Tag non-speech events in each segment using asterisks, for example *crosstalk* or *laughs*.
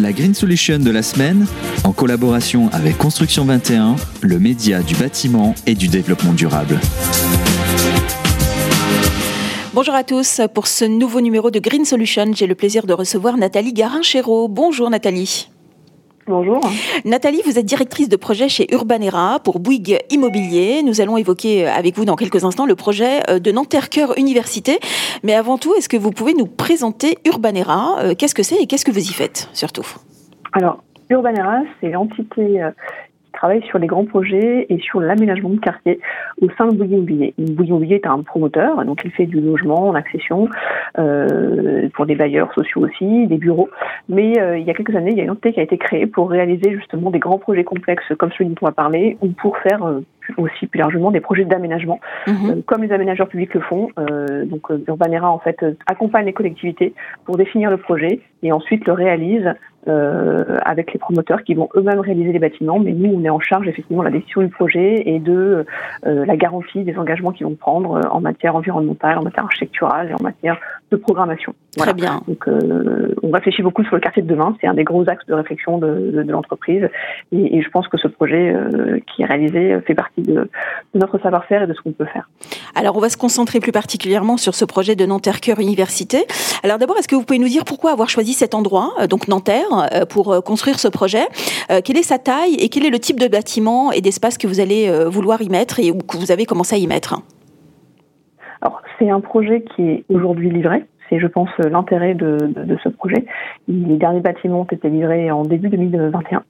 La Green Solution de la semaine, en collaboration avec Construction 21, le média du bâtiment et du développement durable. Bonjour à tous. Pour ce nouveau numéro de Green Solution, j'ai le plaisir de recevoir Nathalie Garin-Chéreau. Bonjour Nathalie. Bonjour. Nathalie, vous êtes directrice de projet chez Urbanera pour Bouygues Immobilier. Nous allons évoquer avec vous dans quelques instants le projet euh, de Nanterre Cœur Université. Mais avant tout, est-ce que vous pouvez nous présenter Urbanera? Euh, Qu'est-ce que c'est et qu'est-ce que vous y faites surtout? Alors, Urbanera, c'est l'entité euh, travaille sur les grands projets et sur l'aménagement de quartier au sein de Bouygues Immobilier. Bouygues Immobilier est un promoteur, donc il fait du logement en accession euh, pour des bailleurs sociaux aussi, des bureaux. Mais euh, il y a quelques années, il y a une entité qui a été créée pour réaliser justement des grands projets complexes comme celui dont on va parler, ou pour faire euh, aussi plus largement des projets d'aménagement, mhm. comme les aménageurs publics le font. Donc Urbanera en fait accompagne les collectivités pour définir le projet et ensuite le réalise avec les promoteurs qui vont eux-mêmes réaliser les bâtiments, mais nous, on est en charge effectivement de la décision du projet et de euh, la garantie des engagements qu'ils vont prendre euh, en matière environnementale, en matière architecturale et en matière de programmation. Très bien. Donc, euh, on réfléchit beaucoup sur le quartier de demain. C'est un des gros axes de réflexion de, de, de l'entreprise. Et, et, je pense que ce projet euh, qui est réalisé fait partie de, de notre savoir-faire et de ce qu'on peut faire. Alors, on va se concentrer plus particulièrement sur ce projet de Nanterre Cœur Université. Alors, d'abord, est-ce que vous pouvez nous dire pourquoi avoir choisi cet endroit, donc Nanterre, euh, pour euh, construire ce projet. Euh, quelle est sa taille et quel est le type de bâtiment et d'espace que vous allez vouloir y mettre et que vous avez commencé à y mettre? Alors, c'est un projet qui est aujourd'hui livré. C'est, je pense, l'intérêt de, de, de, ce projet. Les derniers bâtiments ont été livrés en début 2021.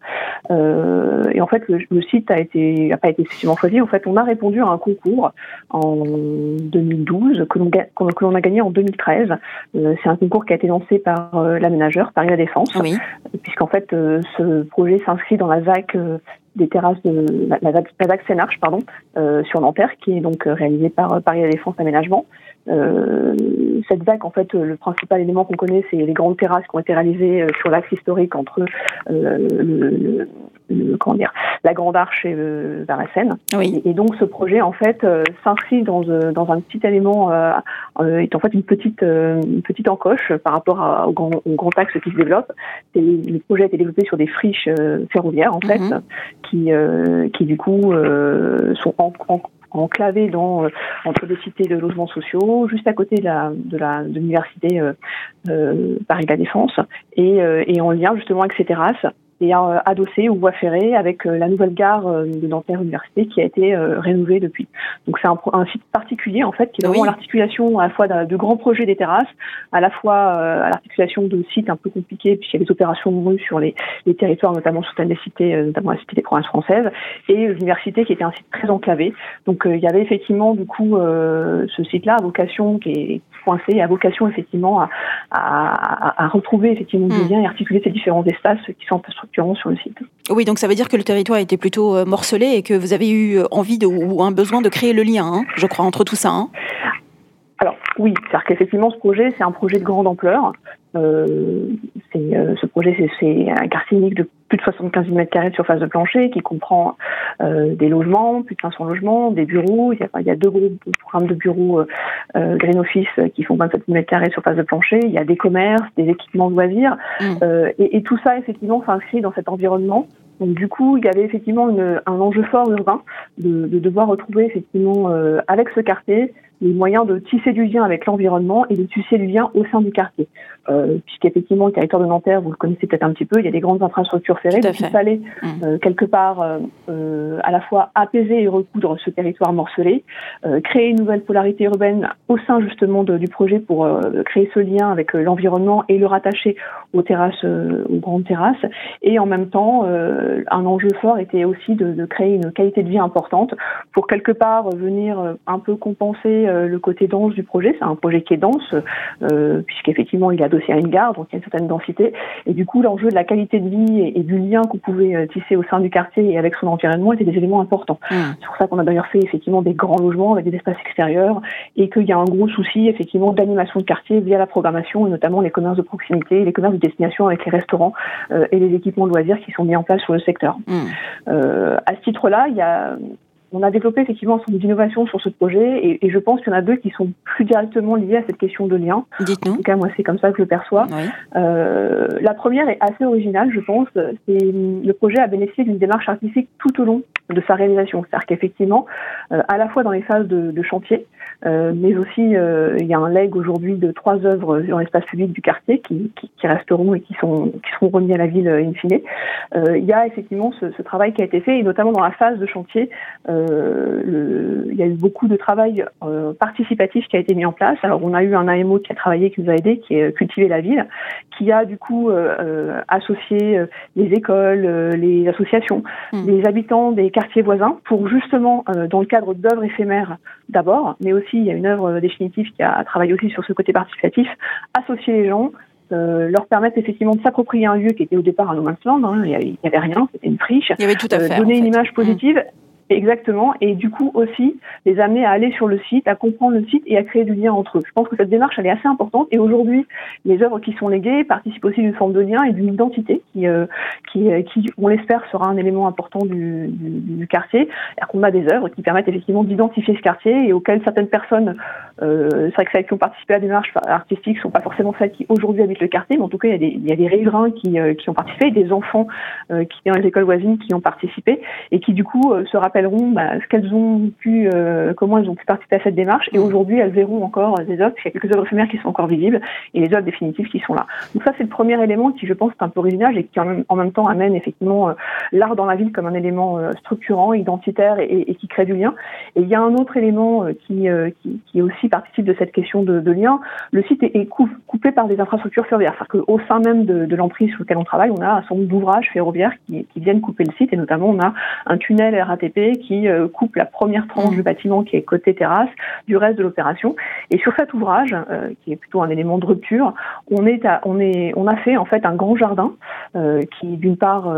Euh, et en fait, le, le, site a été a pas été effectivement choisi. En fait, on a répondu à un concours en 2012 que l'on que l'on a gagné en 2013. Euh, c'est un concours qui a été lancé par euh, l'aménageur Paris La Défense, oui. puisqu'en fait, ce projet s'inscrit dans la ZAC des terrasses de la, la, la ZAC Sénarche, pardon, sur Nanterre, qui est donc réalisée par Paris La Défense Aménagement. Euh, cette ZAC, en fait, le principal élément qu'on connaît, c'est les grandes terrasses qui ont été réalisées sur l'axe historique entre euh, le, le, le, comment dire, la Grande Arche et euh, vers la Seine. Oui. Et, et, donc, ce projet, en fait, s'inscrit dans, dans un petit élément, est en fait une petite, une petite encoche par rapport à, au, grand, au grand axe qui se développe. Et le projet a été développé sur des friches ferroviaires, en fait, mm -hmm. qui, qui du coup sont en, en enclavé dans euh, entre des cités de logements sociaux, juste à côté de la de la de l'université euh, euh, Paris La Défense et, et en lien justement avec ces terrasses et euh, adossé aux voies ferrées avec euh, la nouvelle gare euh, de Nanterre Université qui a été rénovée depuis. Donc c'est un, un, site particulier en fait qui est vraiment oui. l'articulation à la fois de, de, grands projets des terrasses, à la fois à l'articulation de sites un peu compliqués puisqu'il y a des opérations de rue sur les, les territoires notamment sous des cités, notamment la cité des provinces françaises et l'université qui était un site très enclavé. Donc il y avait effectivement du coup ce site-là à vocation qui est coincé, à vocation effectivement à, à, à retrouver effectivement des liens et articuler ces différents espaces qui sont Oui, donc ça veut dire que le territoire était plutôt euh, morcelé et que vous avez eu envie de, ou un besoin de créer le lien, hein, je crois, entre tout ça. Hein. Alors oui, c'est-à-dire qu'effectivement ce projet, c'est un projet de grande ampleur. Euh, euh, ce projet, c'est un quartier unique de plus de 75 000 mètres carrés de surface de plancher qui comprend euh, des logements, plus de 500 logements, des bureaux. Il y a, il y a deux gros programmes de bureaux euh, Green Office qui font 27 000 mètres carrés de surface de plancher. Il y a des commerces, des équipements de loisirs. Mmh. Et, et, tout ça, effectivement, s'inscrit dans cet environnement donc du coup, il y avait effectivement une, un enjeu fort urbain de, de devoir retrouver effectivement euh, avec ce quartier les moyens de tisser du lien avec l'environnement et de tisser du lien au sein du quartier. Euh, Puisqu'effectivement, le territoire de Nanterre, vous le connaissez peut-être un petit peu, il y a des grandes infrastructures ferrées, donc il fallait mmh. euh, quelque part euh, euh, à la fois apaiser et recoudre ce territoire morcelé, euh, créer une nouvelle polarité urbaine au sein justement de, du projet pour euh, créer ce lien avec l'environnement et le rattacher aux terrasses, aux grandes terrasses, et en même temps, un enjeu fort était aussi de, de, créer une qualité de vie importante pour quelque part venir un peu compenser le côté dense du projet. C'est un projet qui est dense, euh, puisqu'effectivement il est adossé à une gare, donc il y a une certaine densité. Et du coup, l'enjeu de la qualité de vie et, et du lien qu'on pouvait euh, tisser au sein du quartier et avec son environnement étaient des éléments importants. Mmh. C'est pour ça qu'on a d'ailleurs fait effectivement des grands logements avec des espaces extérieurs et qu'il y a un gros souci effectivement d'animation de quartier via la programmation et notamment les commerces de proximité, les commerces de destination avec les restaurants euh, et les équipements de loisirs qui sont mis en place sur le secteur. Mmh. Euh, à ce titre-là, il y a on a développé effectivement un certain d'innovations sur ce projet et, et je pense qu'il y en a deux qui sont plus directement liées à cette question de lien. Dites-nous. En tout cas, moi, c'est comme ça que je le perçois. Euh, la première est assez originale, je pense. C'est le projet a bénéficié d'une démarche artistique tout au long de sa réalisation. C'est-à-dire qu'effectivement, euh, à la fois dans les phases de, de chantier, euh, mais aussi euh, il y a un leg aujourd'hui de trois œuvres dans l'espace public du quartier qui, qui, qui, resteront et qui, sont, qui seront remis à la ville in fine. il y a effectivement ce, ce, travail qui a été fait et notamment dans la phase de chantier, le, il y a eu beaucoup de travail participatif qui a été mis en place. Alors on a eu un AMO qui a travaillé, qui nous a aidé, qui est cultivé la ville, qui a du coup associé les écoles, les associations, mmh. les habitants des quartiers voisins pour justement, dans le cadre d'œuvres éphémères d'abord, mais aussi il y a une œuvre définitive qui a travaillé aussi sur ce côté participatif, associer les gens, euh, leur permettre effectivement de s'approprier un lieu qui était au départ un no man's land, hein, il n'y avait, rien, c'était une friche, il y avait tout à euh, faire, donner une image positive. Mmh. Exactement, et du coup aussi les amener à aller sur le site, à comprendre le site et à créer du lien entre eux. Je pense que cette démarche elle est assez importante et aujourd'hui les œuvres qui sont léguées participent aussi d'une forme de lien et d'une identité qui, euh, qui, euh, qui, on l'espère, sera un élément important du, du, du quartier. Alors qu'on a des œuvres qui permettent effectivement d'identifier ce quartier et auxquelles certaines personnes, euh, c'est vrai que celles qui ont participé à la démarche artistique sont pas forcément celles qui aujourd'hui habitent le quartier, mais en tout cas il y a des, il y a des riverains qui, euh, qui ont participé, des enfants euh, qui dans les écoles voisines qui ont participé et qui du coup se rappellent bah, ce qu'elles ont pu, euh, comment elles ont pu participer à cette démarche. Et aujourd'hui, elles verront encore des œuvres, parce qu'il y a quelques œuvres éphémères qui sont encore visibles, et les œuvres définitives qui sont là. Donc ça, c'est le premier élément qui, je pense, est un peu original et qui en même, en même temps amène effectivement euh, l'art dans la ville comme un élément euh, structurant, identitaire et, et, qui crée du lien. Et il y a un autre élément qui, qui, qui aussi participe de cette question de, de lien. Le site est, est coupé par des infrastructures ferroviaires. C'est-à-dire qu'au sein même de, de l'emprise sur lequel on travaille, on a un certain nombre d'ouvrages ferroviaires qui, qui viennent couper le site et notamment on a un tunnel RATP qui euh, coupe la première tranche du bâtiment qui est côté terrasse du reste de l'opération. Et sur cet ouvrage, euh, qui est plutôt un élément de rupture, on est, à, on est, on a fait en fait un grand jardin euh, qui d'une part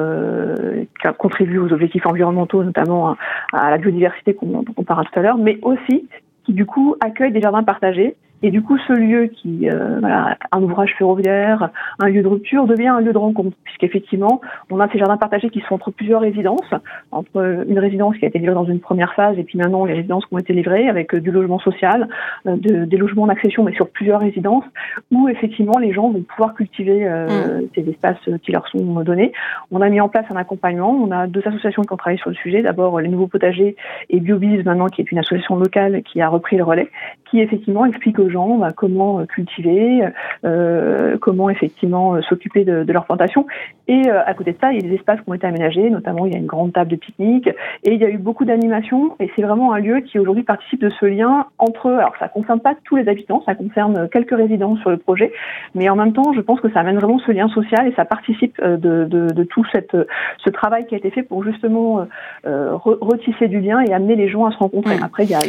contribue aux objectifs environnementaux, notamment à, la biodiversité qu'on qu parlera tout à l'heure, mais aussi du coup accueille des jardins partagés et du coup, ce lieu qui, euh, voilà, un ouvrage ferroviaire, un lieu de rupture, devient un lieu de rencontre, puisqu'effectivement, on a ces jardins partagés qui sont entre plusieurs résidences, entre une résidence qui a été livrée dans une première phase, et puis maintenant les résidences qui ont été livrées avec du logement social, euh, de, des logements d'accession, mais sur plusieurs résidences, où effectivement les gens vont pouvoir cultiver euh, mmh. ces espaces qui leur sont donnés. On a mis en place un accompagnement, on a deux associations qui ont travaillé sur le sujet, d'abord les Nouveaux Potagers et Biobise maintenant, qui est une association locale qui a repris le relais, qui effectivement explique aux gens bah, comment euh, cultiver, euh, comment effectivement euh, s'occuper de, de, leur plantation. Et euh, à côté de ça, il y a des espaces qui ont été aménagés, notamment il y a une grande table de pique-nique et il y a eu beaucoup d'animations. Et c'est vraiment un lieu qui aujourd'hui participe de ce lien entre. Alors ça concerne pas tous les habitants, ça concerne quelques résidents sur le projet, mais en même temps, je pense que ça amène vraiment ce lien social et ça participe de, de, de tout cette, ce travail qui a été fait pour justement euh, retisser du lien et amener les gens à se rencontrer. Après, il y a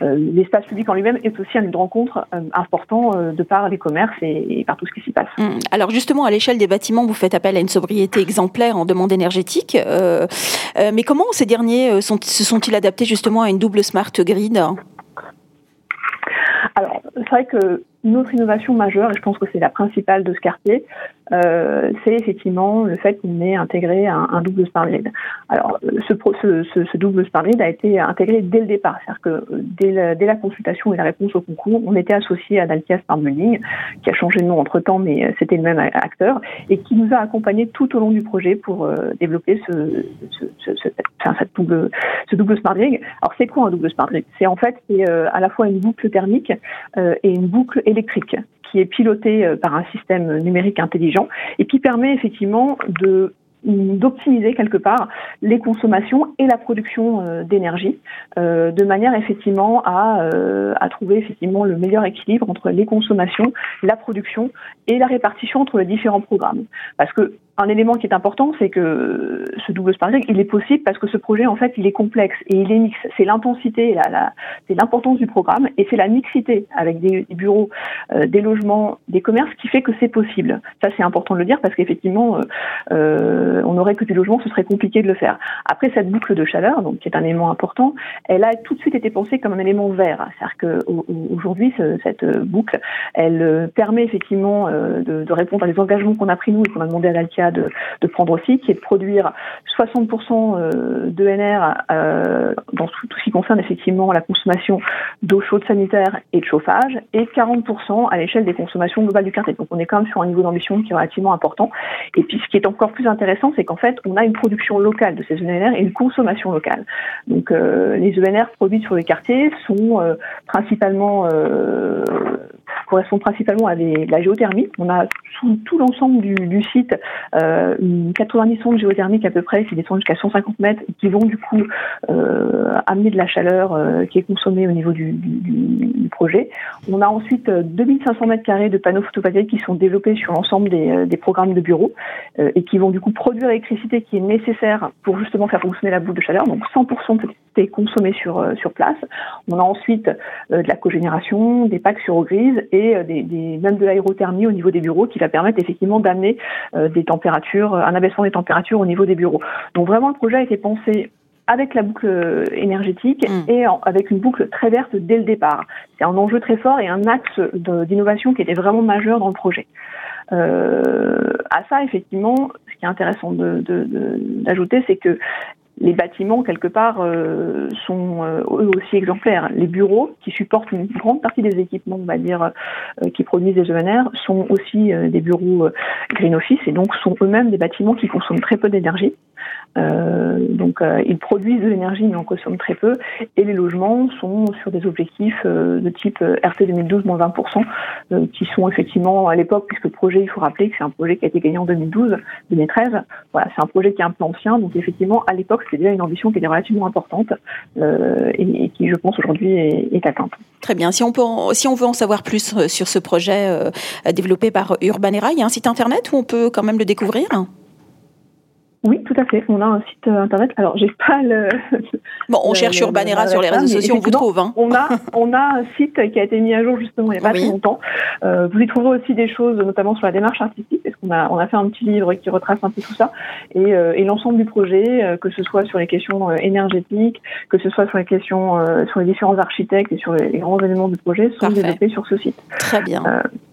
l'espace public en lui-même est aussi un lieu de rencontre euh, important euh, de par les commerces et, et, par tout ce qui s'y passe. Hum. Alors justement, à l'échelle des bâtiments, vous faites appel à une sobriété exemplaire en demande énergétique. Euh, mais comment ces derniers sont, se sont-ils adaptés justement à une double smart grid? Alors, c'est vrai que une autre innovation majeure, et je pense que c'est la principale de ce quartier, euh, c'est effectivement le fait qu'on ait intégré un, un, double smart grid. Alors, ce, ce, ce, double smart grid a été intégré dès le départ, c'est-à-dire que dès la, dès la, consultation et la réponse au concours, on était associé à Dalkia Smart Building, qui a changé de nom entre temps, mais c'était le même acteur, et qui nous a accompagnés tout au long du projet pour euh, développer ce, enfin, cette double, ce double smart grid. Alors, c'est quoi un double smart grid? C'est en fait euh, à la fois une boucle thermique euh, et une boucle électrique qui est pilotée euh, par un système numérique intelligent et qui permet effectivement de d'optimiser quelque part les consommations et la production euh, d'énergie euh, de manière effectivement à, à trouver effectivement le meilleur équilibre entre les consommations, la production et la répartition entre les différents programmes. Parce que un élément qui est important, c'est que ce double smart il est possible parce que ce projet, en fait, il est complexe et il est mix. C'est l'intensité, la, la, c'est l'importance du programme et c'est la mixité avec des, bureaux, euh, des logements, des commerces qui fait que c'est possible. Ça, c'est important de le dire parce qu'effectivement, euh, euh, on n'aurait que du logement, ce serait compliqué de le faire. Après, cette boucle de chaleur, donc qui est un élément important, elle a tout de suite été pensée comme un élément vert. C'est-à-dire qu'aujourd'hui, ce, cette boucle, elle permet effectivement de, de, répondre à des engagements qu'on a pris nous et qu'on a demandé à l'Altia de, prendre aussi, qui est de produire 60% d'ENR dans tout, ce qui concerne effectivement la consommation d'eau chaude sanitaire et de chauffage, et 40% à l'échelle des consommations globales du quartier. Donc on est quand même sur un niveau d'ambition qui est relativement important. Et puis ce qui est encore plus intéressant, c'est qu'en fait, on a une production locale de ces ENR et une consommation locale. Donc les ENR produits sur les quartiers sont principalement correspondent principalement à la géothermie. On a sous tout l'ensemble du, site euh, 90 sondes géothermiques à peu près qui descendent jusqu'à 150 mètres qui vont du coup euh, amener de la chaleur euh, qui est consommée au niveau du, projet. On a ensuite 2500 mètres carrés de panneaux photovoltaïques qui sont développés sur l'ensemble des, euh, des, programmes de bureaux euh, et qui vont du coup produire l'électricité qui est nécessaire pour justement faire fonctionner la boule de chaleur. Donc 100% d'électricité consommée sur, euh, sur place. On a ensuite de la cogénération, des packs sur eau grise et des, des, même de l'aérothermie au niveau des bureaux qui va permettre effectivement d'amener euh, des températures, un abaissement des températures au niveau des bureaux. Donc vraiment le projet a été pensé avec la boucle énergétique mmh. et en, avec une boucle très verte dès le départ. C'est un enjeu très fort et un axe d'innovation qui était vraiment majeur dans le projet. Euh, à ça, effectivement, ce qui est intéressant d'ajouter, de, de, c'est que les bâtiments, quelque part, euh, sont euh, eux aussi exemplaires. Les bureaux, qui supportent une grande partie des équipements, on va dire, euh, qui produisent des ENR, sont aussi euh, des bureaux Green Office et donc sont eux-mêmes des bâtiments qui consomment très peu d'énergie. Donc, ils produisent de l'énergie mais en consomment très peu. Et les logements sont sur des objectifs de type RT 2012-20%, qui sont effectivement à l'époque, puisque le projet, il faut rappeler que c'est un projet qui a été gagné en 2012-2013. Voilà, c'est un projet qui est un peu ancien, donc effectivement, à l'époque, c'est déjà une ambition qui était relativement importante euh, et, qui, je pense, aujourd'hui est, atteinte. Très bien. Si on, veut en savoir plus euh, sur ce projet euh, développé par Urbanera, il y a un site internet où on peut quand même le découvrir? Oui, tout à fait. On a un site internet. Alors, j'ai pas le. Bon, on le, cherche le, Urbanera sur les réseaux sociaux, on vous trouve. Hein. On a, *laughs* on a un site qui a été mis à jour justement il n'y a pas oui. très longtemps. Euh, vous y trouverez aussi des choses, notamment sur la démarche artistique, parce qu'on a, on a fait un petit livre qui retrace un peu tout ça, et, euh, et l'ensemble du projet, euh, que ce soit sur les questions euh, énergétiques, que ce soit sur les questions, euh, sur les différents architectes et sur les, les grands éléments du projet, sont Parfait. développés sur ce site. Très bien.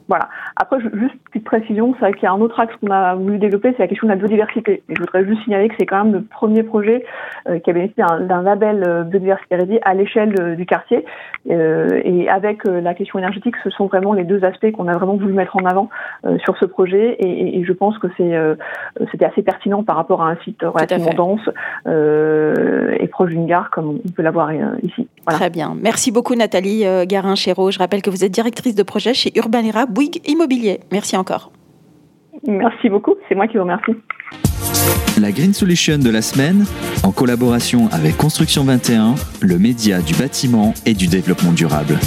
Euh, voilà. Après, juste petite précision, c'est vrai qu'il y a un autre axe qu'on a voulu développer, c'est la question de la biodiversité. Et je voudrais juste signaler que c'est quand même le premier projet euh, qui a bénéficié d'un label euh, biodiversité réduit à l'échelle euh, du quartier. et avec la question énergétique, ce sont vraiment les deux aspects qu'on a vraiment voulu mettre en avant sur ce projet. Et, et je pense que c'est c'était assez pertinent par rapport à un site relativement dense et proche d'une gare, comme on peut l'avoir ici. Voilà. Très bien. Merci beaucoup Nathalie Garin-Chéreau. Je rappelle que vous êtes directrice de projet chez Urbanera Bouygues Immobilier. Merci encore. Merci beaucoup, c'est moi qui vous remercie. La Green Solution de la semaine, en collaboration avec Construction 21, le média du bâtiment et du développement durable.